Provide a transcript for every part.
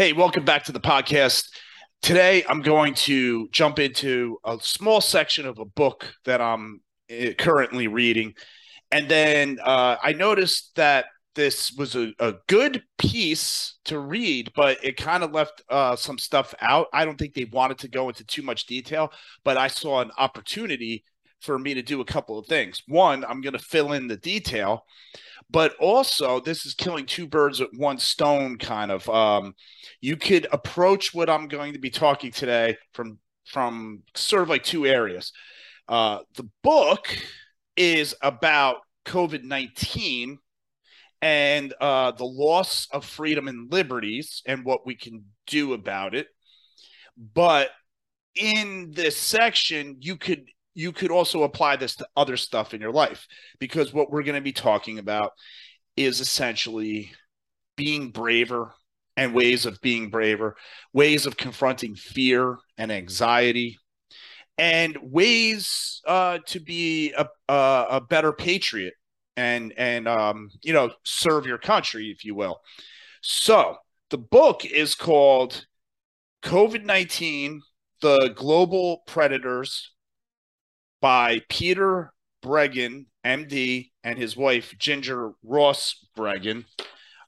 Hey, welcome back to the podcast. Today, I'm going to jump into a small section of a book that I'm eh, currently reading. And then uh, I noticed that this was a, a good piece to read, but it kind of left uh, some stuff out. I don't think they wanted to go into too much detail, but I saw an opportunity for me to do a couple of things. One, I'm going to fill in the detail, but also this is killing two birds with one stone kind of. Um, you could approach what I'm going to be talking today from from sort of like two areas. Uh, the book is about COVID 19 and uh, the loss of freedom and liberties and what we can do about it. But in this section, you could you could also apply this to other stuff in your life because what we're going to be talking about is essentially being braver and ways of being braver, ways of confronting fear and anxiety, and ways uh, to be a, a, a better patriot and and um, you know serve your country, if you will. So the book is called COVID nineteen: The Global Predators by Peter Breggin, MD, and his wife Ginger Ross Breggin.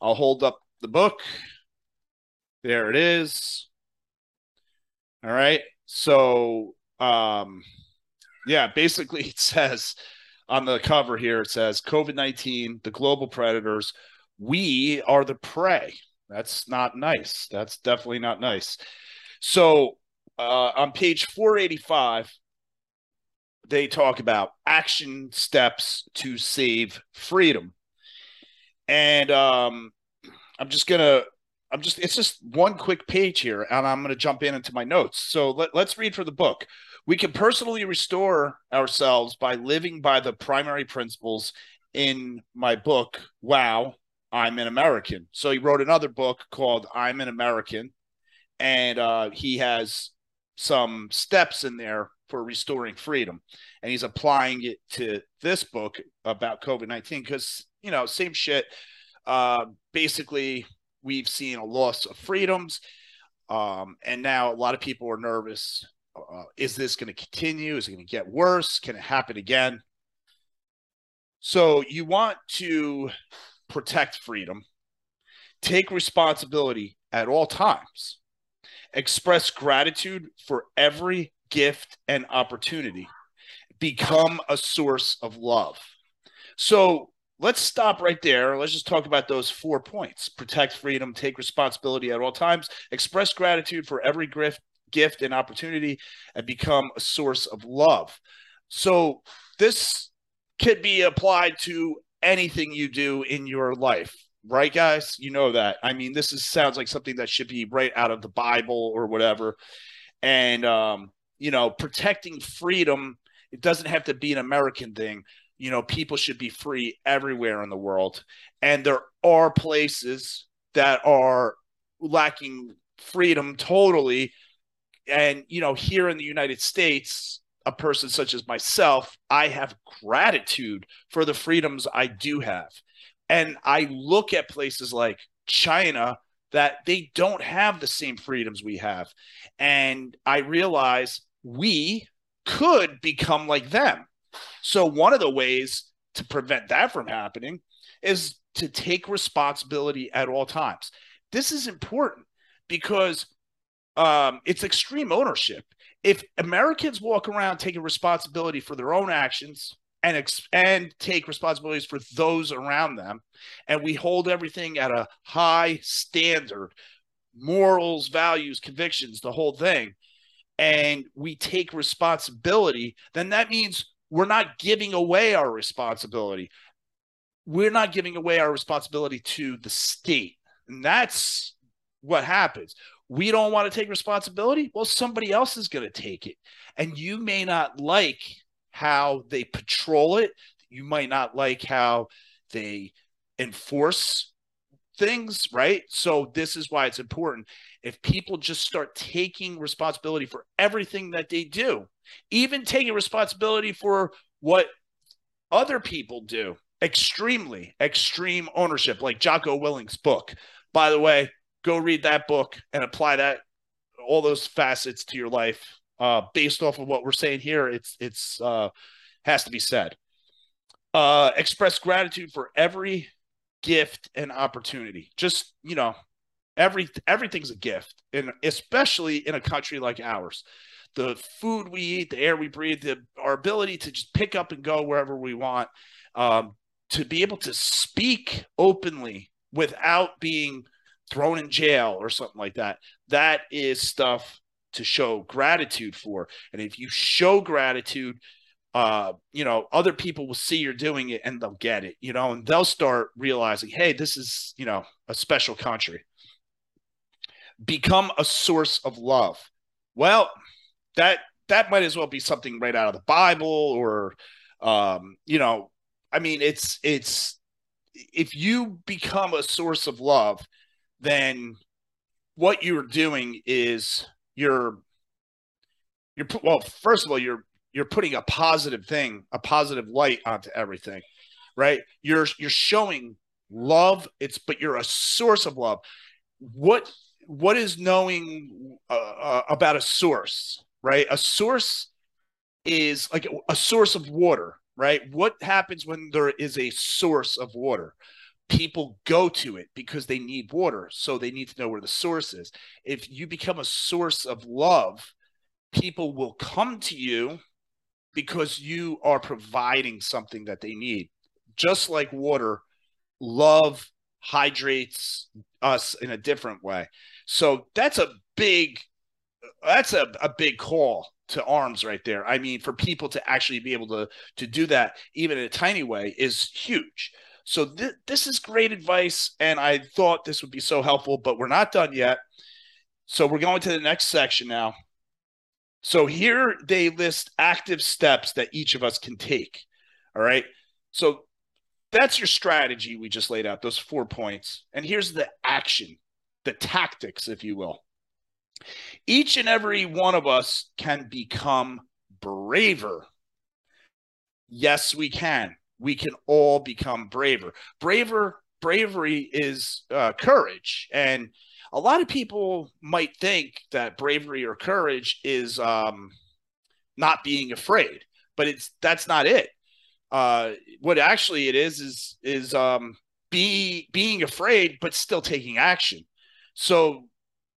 I'll hold up the book. There it is. All right. So, um, yeah, basically it says on the cover here, it says COVID 19, the global predators, we are the prey. That's not nice. That's definitely not nice. So, uh, on page 485, they talk about action steps to save freedom. And um, I'm just going to I'm just it's just one quick page here and I'm going to jump in into my notes. So let, let's read for the book. We can personally restore ourselves by living by the primary principles in my book, Wow, I'm an American. So he wrote another book called I'm an American and uh, he has some steps in there for restoring freedom and he's applying it to this book about covid-19 because you know same shit uh, basically we've seen a loss of freedoms. Um, and now a lot of people are nervous. Uh, is this going to continue? Is it going to get worse? Can it happen again? So you want to protect freedom, take responsibility at all times, express gratitude for every gift and opportunity, become a source of love. So let's stop right there. Let's just talk about those four points protect freedom, take responsibility at all times, express gratitude for every gift, gift and opportunity, and become a source of love. So, this could be applied to anything you do in your life, right, guys? You know that. I mean, this is sounds like something that should be right out of the Bible or whatever. And, um, you know, protecting freedom, it doesn't have to be an American thing you know, people should be free everywhere in the world. And there are places that are lacking freedom totally. And, you know, here in the United States, a person such as myself, I have gratitude for the freedoms I do have. And I look at places like China that they don't have the same freedoms we have. And I realize we could become like them. So one of the ways to prevent that from happening is to take responsibility at all times. This is important because um, it's extreme ownership. If Americans walk around taking responsibility for their own actions and ex- and take responsibilities for those around them, and we hold everything at a high standard, morals, values, convictions, the whole thing, and we take responsibility, then that means we're not giving away our responsibility. We're not giving away our responsibility to the state. And that's what happens. We don't want to take responsibility. Well, somebody else is going to take it. And you may not like how they patrol it. You might not like how they enforce things, right? So, this is why it's important. If people just start taking responsibility for everything that they do, even taking responsibility for what other people do. Extremely extreme ownership, like Jocko Willink's book. By the way, go read that book and apply that all those facets to your life uh, based off of what we're saying here. It's it's uh, has to be said. Uh, express gratitude for every gift and opportunity. Just you know, every everything's a gift, and especially in a country like ours. The food we eat, the air we breathe, the, our ability to just pick up and go wherever we want, um, to be able to speak openly without being thrown in jail or something like that. That is stuff to show gratitude for. And if you show gratitude, uh, you know, other people will see you're doing it and they'll get it, you know, and they'll start realizing, hey, this is, you know, a special country. Become a source of love. Well, that that might as well be something right out of the Bible or um, you know, I mean, it's it's if you become a source of love, then what you're doing is you're you're well first of all you're you're putting a positive thing a positive light onto everything right? You're you're showing love. It's but you're a source of love. What what is knowing uh, uh, about a source right? A source is like a source of water right? What happens when there is a source of water? People go to it because they need water so they need to know where the source is. If you become a source of love people will come to you because you are providing something that they need just like water love hydrates us in a different way so that's a big that's a, a big call to arms right there i mean for people to actually be able to to do that even in a tiny way is huge so th- this is great advice, and I thought this would be so helpful, but we're not done yet. So we're going to the next section now. So here they list active steps that each of us can take. All right. So that's your strategy we just laid out, those four points. And here's the action, the tactics, if you will. Each and every one of us can become braver. Yes, we can we can all become braver. Braver bravery is uh, courage, and a lot of people might think that bravery or courage is um, not being afraid, but it's that's not it. Uh, what actually it is is is um, be being afraid but still taking action. So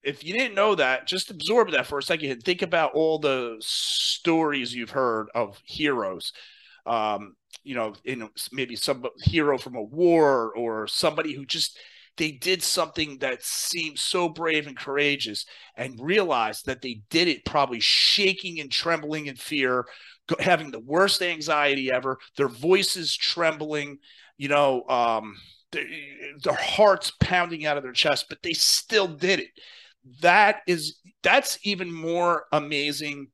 if you didn't know that, just absorb that for a second and think about all the stories you've heard of heroes. Um, you know, in maybe some hero from a war or somebody who just they did something that seemed so brave and courageous and realized that they did it probably shaking and trembling in fear having the worst anxiety ever their voices trembling you know um, their, their hearts pounding out of their chest but they still did it. That is that's even more amazing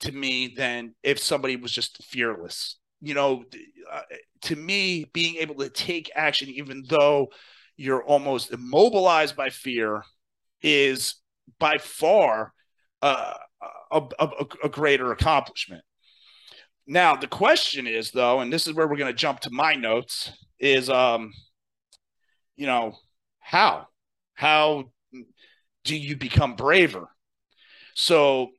to me than if somebody was just fearless. You know, uh, to me, being able to take action, even though you're almost immobilized by fear, is by far uh, a, a, a greater accomplishment. Now, the question is, though, and this is where we're going to jump to my notes, is, um, you know, how? How do you become braver? So,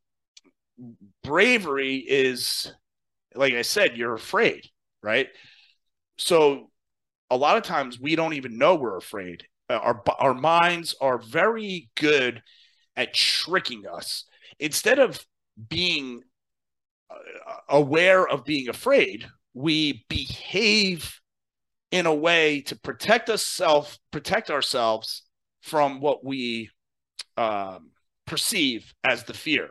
bravery is like I said, you're afraid, right? So a lot of times we don't even know we're afraid. Uh, our our minds are very good at tricking us. Instead of being uh, aware of being afraid, we behave in a way to protect ourselves, protect ourselves from what we um, perceive as the fear.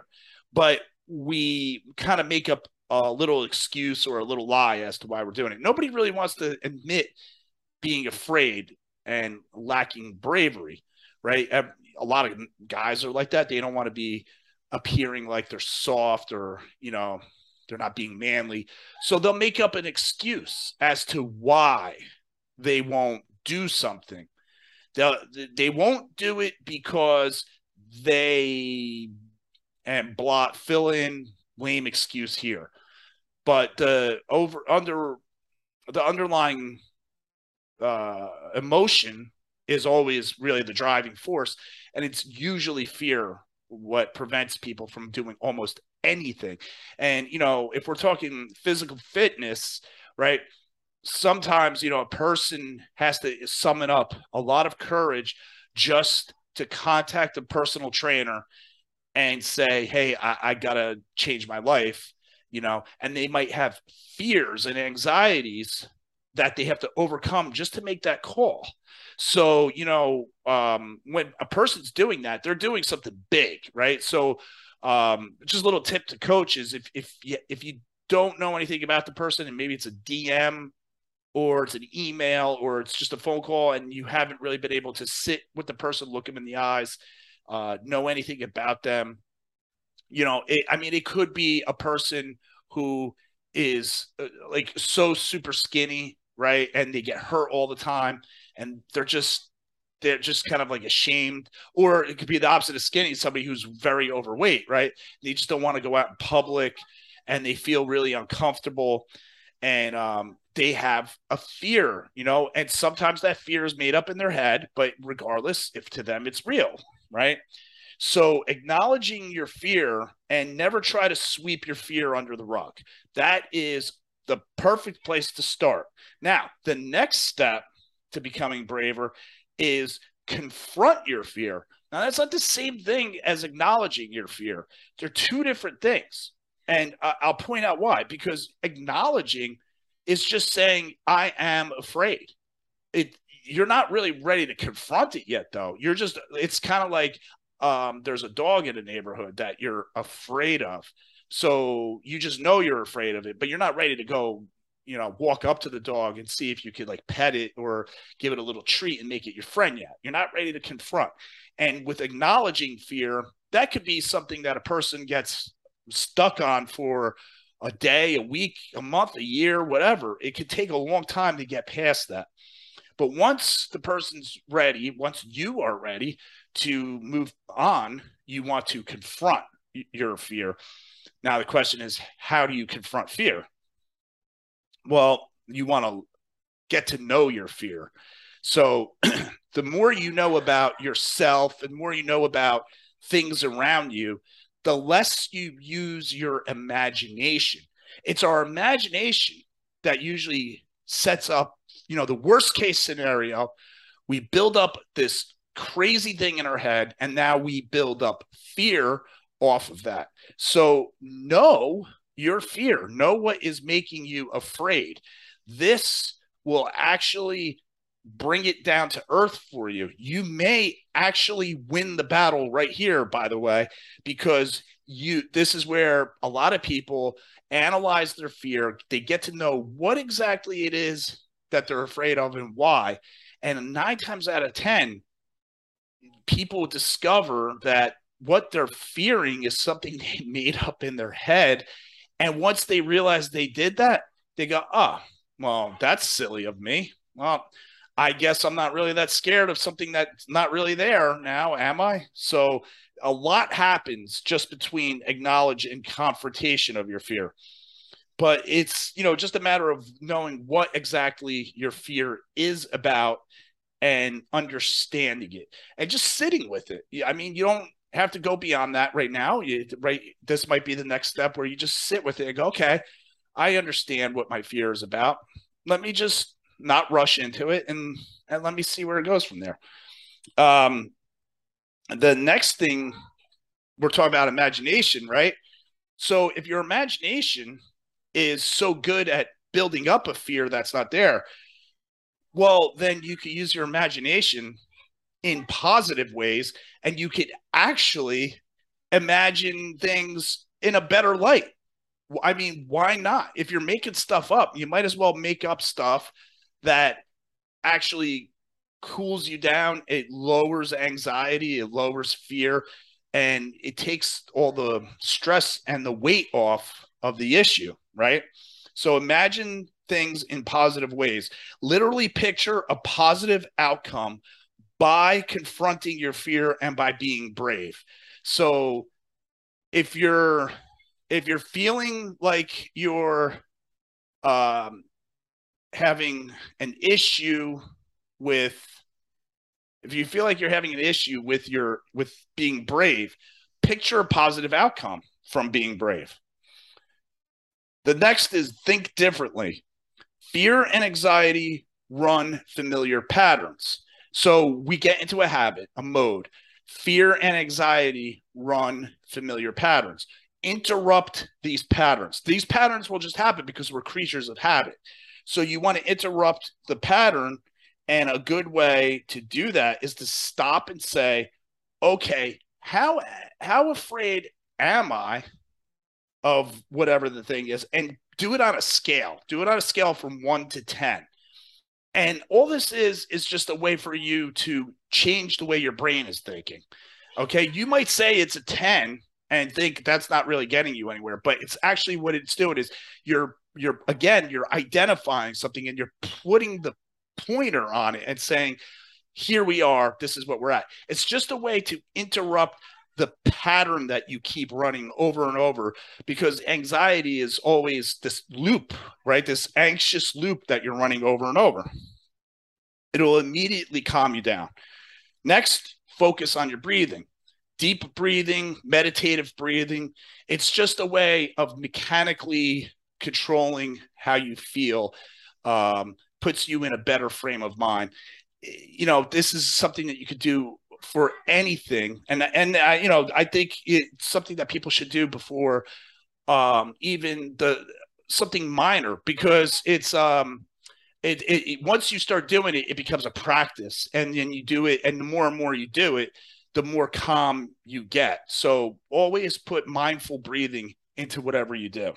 But we kind of make up a little excuse or a little lie as to why we're doing it. Nobody really wants to admit being afraid and lacking bravery, right? A lot of guys are like that. They don't want to be appearing like they're soft or, you know, they're not being manly. So they'll make up an excuse as to why they won't do something. They'll, they won't do it because they and blot fill in lame excuse here but the over under the underlying uh, emotion is always really the driving force. And it's usually fear what prevents people from doing almost anything. And, you know, if we're talking physical fitness, right? Sometimes, you know, a person has to summon up a lot of courage just to contact a personal trainer and say, Hey, I, I got to change my life, you know, and they might have fears and anxieties that they have to overcome just to make that call. So, you know, um, when a person's doing that, they're doing something big, right? So, um, just a little tip to coaches: if if you, if you don't know anything about the person, and maybe it's a DM or it's an email or it's just a phone call, and you haven't really been able to sit with the person, look them in the eyes, uh, know anything about them, you know, it, I mean, it could be a person who is uh, like so super skinny right? And they get hurt all the time, and they're just they're just kind of like ashamed. Or it could be the opposite of skinny, somebody who's very overweight, right? They just don't want to go out in public, and they feel really uncomfortable, and um, they have a fear, you know. And sometimes that fear is made up in their head, but regardless, if to them it's real, right? So acknowledging your fear and never try to sweep your fear under the rug. That is the perfect place to start. Now, the next step to becoming braver is confront your fear. Now, that's not the same thing as acknowledging your fear. They're two different things. And I'll point out why. Because acknowledging is just saying, I am afraid. It, you're not really ready to confront it yet, though. You're just, it's kind of like um, there's a dog in a neighborhood that you're afraid of. So you just know you're afraid of it, but you're not ready to go, you know, walk up to the dog and see if you could like pet it or give it a little treat and make it your friend yet. You're not ready to confront. And with acknowledging fear, that could be something that a person gets stuck on for a day, a week, a month, a year, whatever. It could take a long time to get past that. But once the person's ready, once you are ready to move on, you want to confront your fear. Now, the question is, how do you confront fear? Well, you want to get to know your fear. So, the more you know about yourself and more you know about things around you, the less you use your imagination. It's our imagination that usually sets up, you know, the worst case scenario. We build up this crazy thing in our head, and now we build up fear off of that. So know your fear, know what is making you afraid. This will actually bring it down to earth for you. You may actually win the battle right here, by the way, because you this is where a lot of people analyze their fear. They get to know what exactly it is that they're afraid of and why. And nine times out of 10, people discover that what they're fearing is something they made up in their head. And once they realize they did that, they go, oh, well, that's silly of me. Well, I guess I'm not really that scared of something that's not really there now, am I? So a lot happens just between acknowledge and confrontation of your fear. But it's, you know, just a matter of knowing what exactly your fear is about and understanding it and just sitting with it. I mean, you don't have to go beyond that right now. You, right, this might be the next step where you just sit with it and go, okay, I understand what my fear is about. Let me just not rush into it and and let me see where it goes from there. Um, the next thing we're talking about imagination, right? So if your imagination is so good at building up a fear that's not there, well, then you could use your imagination in positive ways and you could actually imagine things in a better light. I mean, why not? If you're making stuff up, you might as well make up stuff that actually cools you down. It lowers anxiety, it lowers fear, and it takes all the stress and the weight off of the issue, right? So imagine things in positive ways. Literally picture a positive outcome by confronting your fear and by being brave. So if you're if you're feeling like you're um, having an issue with if you feel like you're having an issue with your with being brave, picture a positive outcome from being brave. The next is think differently. Fear and anxiety run familiar patterns. So we get into a habit, a mode. Fear and anxiety run familiar patterns. Interrupt these patterns. These patterns will just happen because we're creatures of habit. So you want to interrupt the pattern. And a good way to do that is to stop and say, okay, how how afraid am I of whatever the thing is? And do it on a scale. Do it on a scale from one to 10. And all this is is just a way for you to change the way your brain is thinking. Okay. You might say it's a 10 and think that's not really getting you anywhere, but it's actually what it's doing is you're you're again, you're identifying something and you're putting the pointer on it and saying, here we are, this is what we're at. It's just a way to interrupt the pattern that you keep running over and over because anxiety is always this loop, right? This anxious loop that you're running over and over. It'll immediately calm you down. Next, focus on your breathing. Deep breathing, meditative breathing. It's just a way of mechanically controlling how you feel, um, puts you in a better frame of mind. You know, this is something that you could do for anything, and and I, you know, I think it's something that people should do before um, even the something minor because it's um it, it, it, once you start doing it, it becomes a practice, and then you do it, and the more and more you do it, the more calm you get. So always put mindful breathing into whatever you do.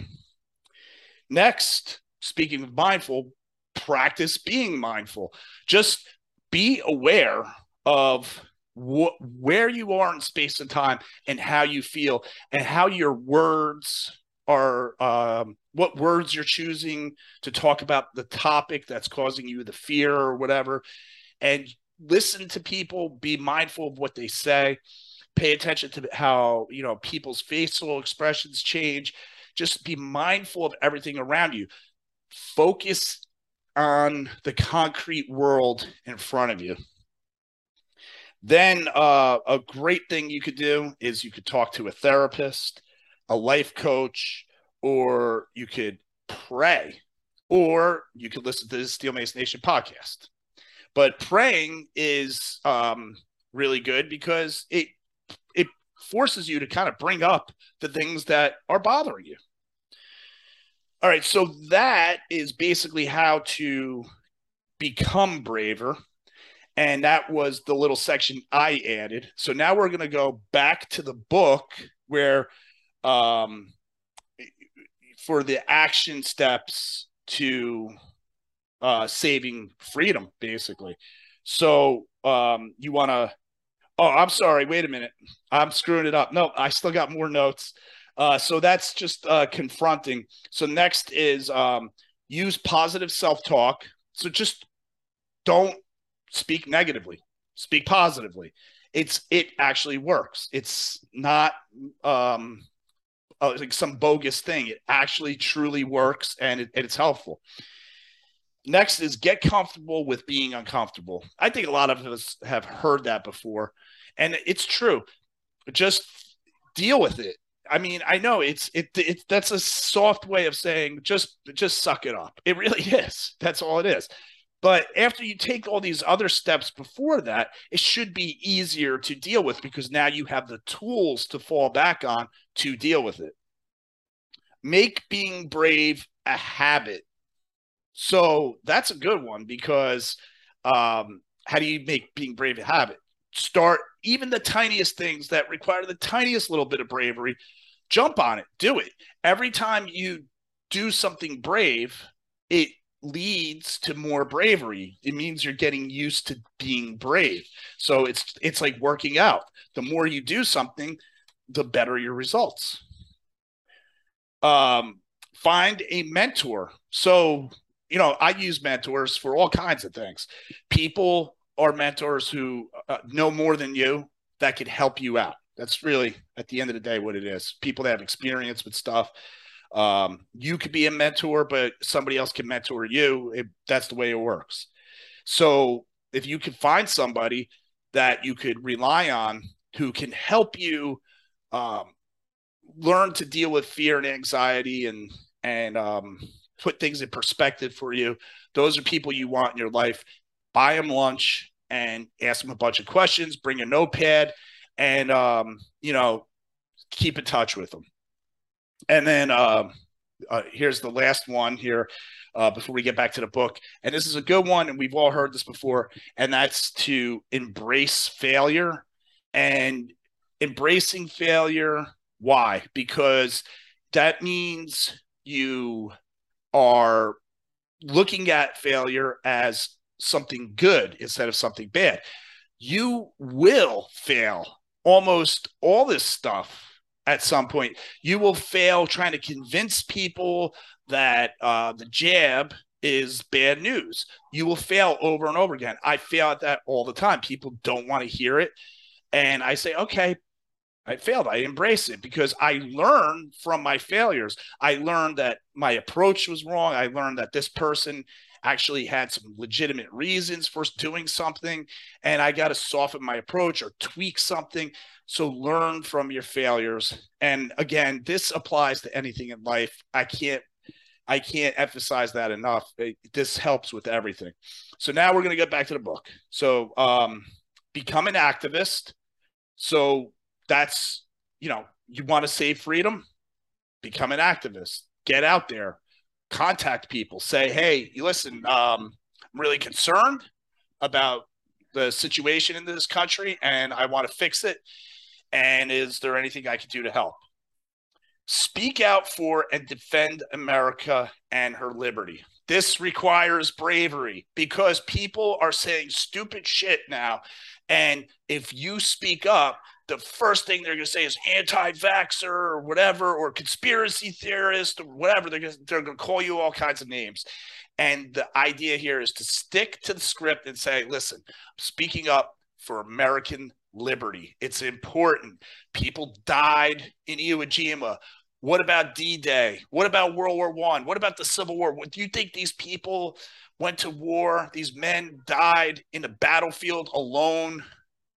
Next, speaking of mindful, practice being mindful. Just be aware of wh- where you are in space and time and how you feel and how your words are um, what words you're choosing to talk about the topic that's causing you the fear or whatever. And listen to people be mindful of what they say. Pay attention to how you know people's facial expressions change. Just be mindful of everything around you. Focus on the concrete world in front of you then uh, a great thing you could do is you could talk to a therapist, a life coach, or you could pray, or you could listen to the Steel Mace Nation podcast. But praying is um, really good because it it forces you to kind of bring up the things that are bothering you. All right, so that is basically how to become braver and that was the little section I added. So now we're going to go back to the book where um for the action steps to uh saving freedom basically. So um you want to Oh, I'm sorry. Wait a minute. I'm screwing it up. No, I still got more notes. Uh, so that's just uh, confronting. So next is um, use positive self-talk. So just don't speak negatively, speak positively. It's it actually works. It's not um uh, like some bogus thing. It actually truly works and, it, it's helpful. Next is get comfortable with being uncomfortable. I think a lot of us have heard that before, and it's true. Just deal with it. I mean, I know it's it, it that's a soft way of saying just just suck it up. It really is. That's all it is. But after you take all these other steps before that, it should be easier to deal with because now you have the tools to fall back on to deal with it. Make being brave a habit. So that's a good one because um, how do you make being brave a habit? Start even the tiniest things that require the tiniest little bit of bravery. Jump on it, do it. Every time you do something brave, it leads to more bravery. It means you're getting used to being brave. So it's it's like working out. The more you do something the better your results. Um find a mentor. So you know i use mentors for all kinds of things. People are mentors who uh, know more than you that could help you out. That's really at the end of the day what it is. People that have experience with stuff um, you could be a mentor, but somebody else can mentor you. It, that's the way it works. So if you can find somebody, that you could rely on who can help you um, learn to deal with fear and anxiety and and um, put things in perspective for you. Those are people you want in your life. Buy them lunch and ask them a bunch of questions. Bring a notepad and um, you know keep in touch with them. And then uh, uh, here's the last one here uh, before we get back to the book. And this is a good one, and we've all heard this before, and that's to embrace failure and embracing failure. Why? Because that means you are looking at failure as something good instead of something bad. You will fail almost all this stuff at some point. You will fail trying to convince people that uh, the jab is bad news. You will fail over and over again. I fail at that all the time. People don't want to hear it. And I say, okay, I failed. I embrace it because I learned from my failures. I learned that my approach was wrong. I learned that this person actually had some legitimate reasons for doing something and I got to soften my approach or tweak something. So learn from your failures. And again, this applies to anything in life. I can't I can't emphasize that enough. It, this helps with everything. So now we're going to get back to the book. So um become an activist. So that's, you know, you want to save freedom, become an activist. Get out there contact people, say, hey, listen, um, I'm really concerned about the situation in this country and I want to fix it. And is there anything I can do to help? Speak out for and defend America and her liberty. This requires bravery because people are saying stupid shit now. And if you speak up, the first thing they're going to say is anti-vaxxer or whatever, or conspiracy theorist or whatever. They're going they're going to call you all kinds of names. And the idea here is to stick to the script and say, listen, I'm speaking up for American liberty. It's important. People died in Iwo Jima. What about D-Day? What about World War One? What about the Civil War? What, do you think these people went to war? These men died in a battlefield alone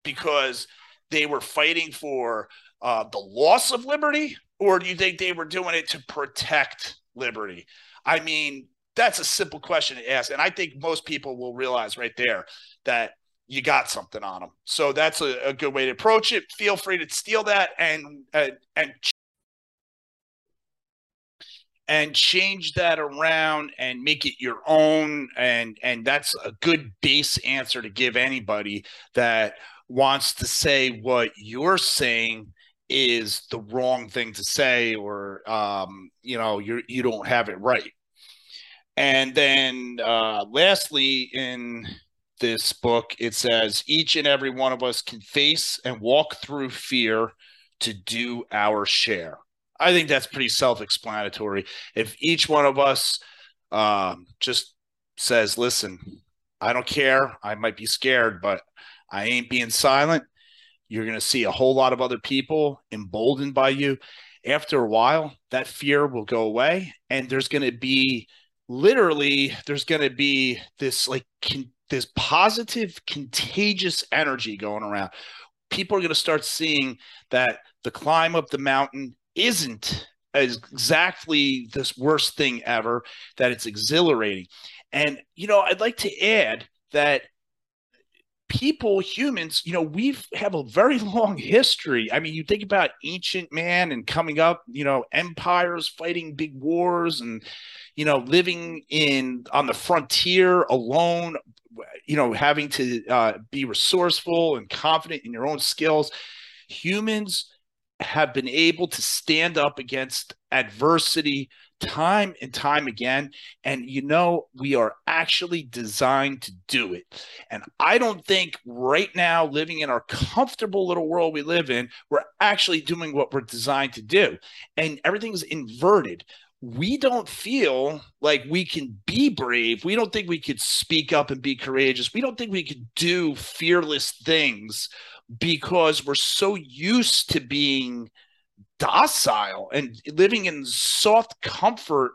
because – they were fighting for uh, the loss of liberty, or do you think they were doing it to protect liberty? I mean, that's a simple question to ask, and I think most people will realize right there that you got something on them. So that's a, a good way to approach it. Feel free to steal that and and and change that around and make it your own and and that's a good base answer to give anybody that wants to say what you're saying is the wrong thing to say or um, you know you you don't have it right. And then uh, lastly in this book it says each and every one of us can face and walk through fear to do our share. I think that's pretty self-explanatory. If each one of us uh, just says listen i don't care. I might be scared but I ain't being silent. You're going to see a whole lot of other people emboldened by you. After a while, that fear will go away, and there's going to be literally there's going to be this like con- this positive contagious energy going around people are going to start seeing that the climb up the mountain isn't exactly this worst thing ever that it's exhilarating and you know i'd like to add that people, humans, you know, we have a very long history. I mean, you think about ancient man and coming up, you know, empires fighting big wars and, you know, living in on the frontier alone, you know, having to uh, be resourceful and confident in your own skills. Humans have been able to stand up against adversity time and time again. And you know, we are actually designed to do it. And I don't think right now, living in our comfortable little world we live in, we're actually doing what we're designed to do. And everything's inverted. We don't feel like we can be brave. We don't think we could speak up and be courageous. We don't think we could do fearless things because we're so used to being docile and living in soft comfort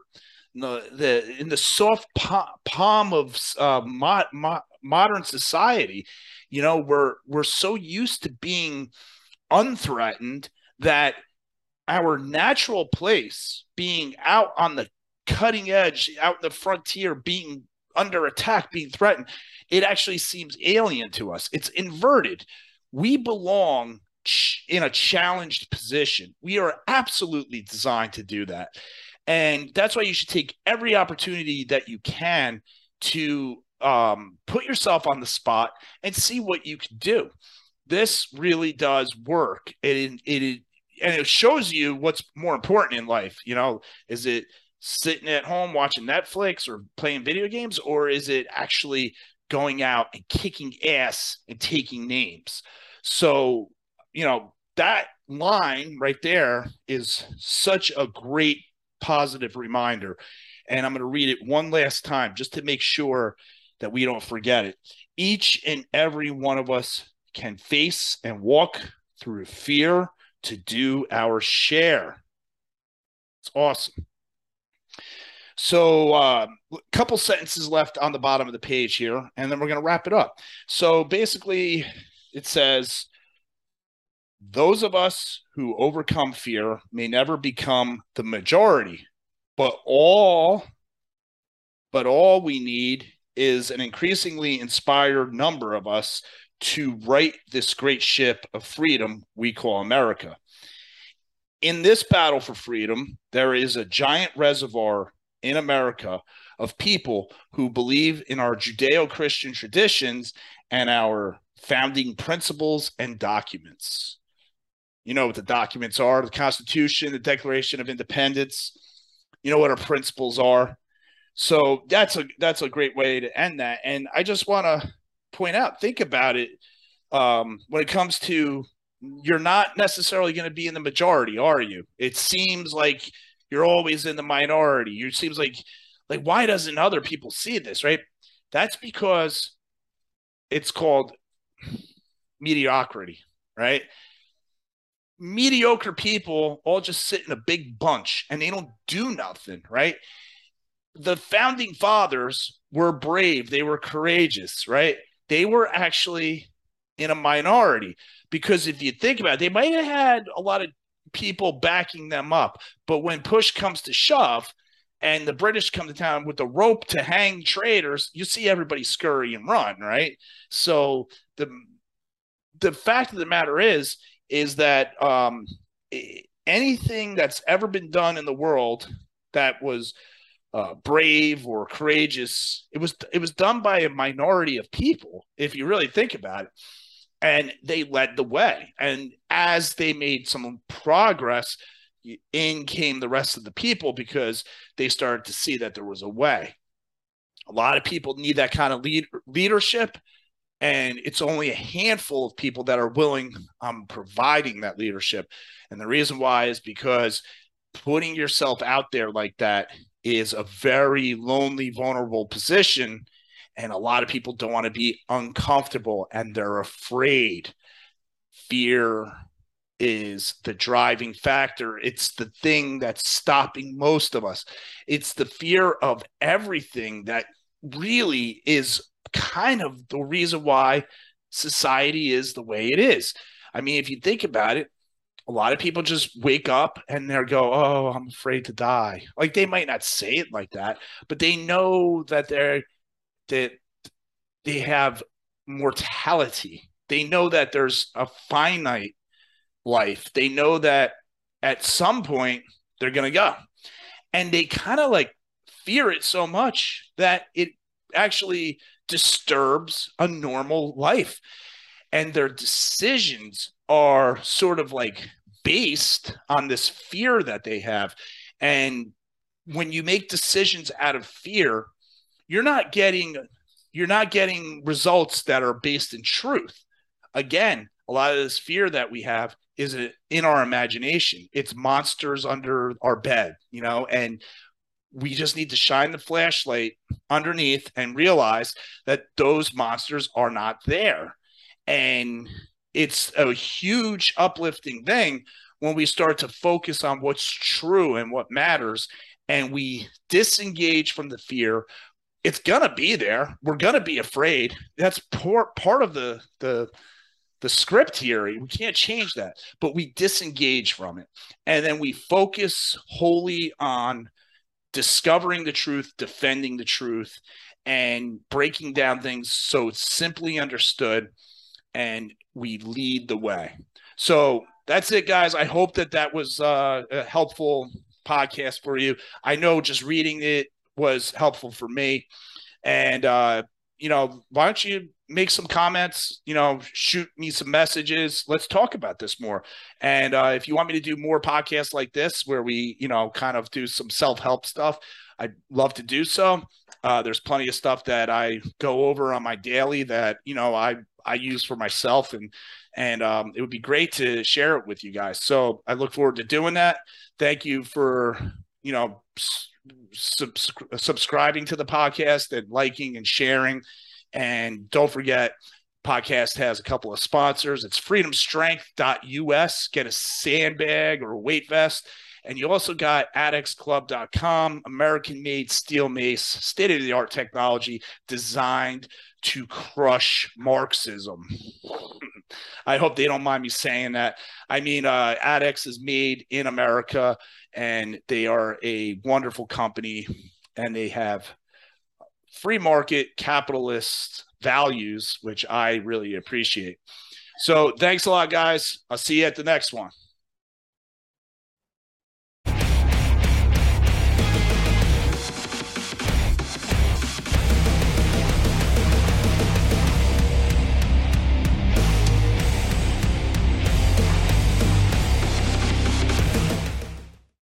in the, the in the soft palm of uh, mo- mo- modern society, you know, we're we're so used to being unthreatened that our natural place being out on the cutting edge, out the frontier, being under attack, being threatened, it actually seems alien to us. It's inverted. We belong in a challenged position. We are absolutely designed to do that. And that's why you should take every opportunity that you can to um, put yourself on the spot and see what you can do. This really does work. It, it, and it shows you what's more important in life. You know, is it sitting at home watching Netflix or playing video games, or is it actually going out and kicking ass and taking names? So, you know, that line right there is such a great positive reminder. And I'm going to read it one last time just to make sure that we don't forget it. Each and every one of us can face and walk through fear to do our share. It's awesome. So, a uh, couple sentences left on the bottom of the page here, and then we're going to wrap it up. So, basically, it says, Those of us who overcome fear may never become the majority, but all but all we need is an increasingly inspired number of us to right this great ship of freedom we call America. In this battle for freedom, there is a giant reservoir in America of people who believe in our Judeo Christian traditions and our founding principles and documents. You know what the documents are the Constitution, the Declaration of Independence. You know what our principles are. So that's a that's a great way to end that. And I just want to point out, think about it. Um, when it comes to you're not necessarily going to be in the majority, are you? It seems like you're always in the minority. It seems like like why doesn't other people see this, right? That's because it's called mediocrity, right? Mediocre people all just sit in a big bunch and they don't do nothing, right? The founding fathers were brave, they were courageous, right? They were actually in a minority because if you think about it, they might have had a lot of people backing them up. But when push comes to shove and the British come to town with the rope to hang traitors, you see everybody scurry and run, right? So the the fact of the matter is is that um, anything that's ever been done in the world that was uh, brave or courageous, it was it was done by a minority of people. If you really think about it, and they led the way. And as they made some progress, in came the rest of the people because they started to see that there was a way. A lot of people need that kind of lead, leadership, and it's only a handful of people that are willing um providing that leadership. And the reason why is because putting yourself out there like that is a very lonely, vulnerable position and a lot of people don't want to be uncomfortable and they're afraid. Fear is the driving factor. It's the thing that's stopping most of us. It's the fear of everything that really is kind of the reason why society is the way it is. I mean, if you think about it, a lot of people just wake up and they go, "Oh, I'm afraid to die." Like they might not say it like that, but they know that they're that they have mortality. They know that there's a finite life. They know that at some point they're going to go. And they kind of like fear it so much that it actually disturbs a normal life. And their decisions are sort of like based on this fear that they have. And when you make decisions out of fear, you're not getting you're not getting results that are based in truth. Again, a lot of this fear that we have is in our imagination. It's monsters under our bed, you know, and we just need to shine the flashlight underneath and realize that those monsters are not there. And it's a huge uplifting thing when we start to focus on what's true and what matters and we disengage from the fear it's gonna be there. We're gonna be afraid. That's part part of the the the script here. We can't change that, but we disengage from it, and then we focus wholly on discovering the truth, defending the truth, and breaking down things so it's simply understood, and we lead the way. So that's it, guys. I hope that that was uh, a helpful podcast for you. I know just reading it was helpful for me. And, uh, you know, why don't you make some comments, you know, shoot me some messages. Let's talk about this more. And uh, if you want me to do more podcasts like this, where we, you know, kind of do some self help stuff, I'd love to do so. Uh, there's plenty of stuff that I go over on my daily that, you know, I, I use for myself and, and um, it would be great to share it with you guys. So I look forward to doing that. Thank you for, you know, subs- subscribing to the podcast and liking and sharing. And don't forget, podcast has a couple of sponsors. It's freedomstrength.us. Get a sandbag or a weight vest. And you also got addictsclub.com, American made steel mace, state of the art technology designed to crush Marxism. I hope they don't mind me saying that. I mean, uh, Addicts is made in America and they are a wonderful company and they have free market capitalist values, which I really appreciate. So thanks a lot, guys. I'll see you at the next one.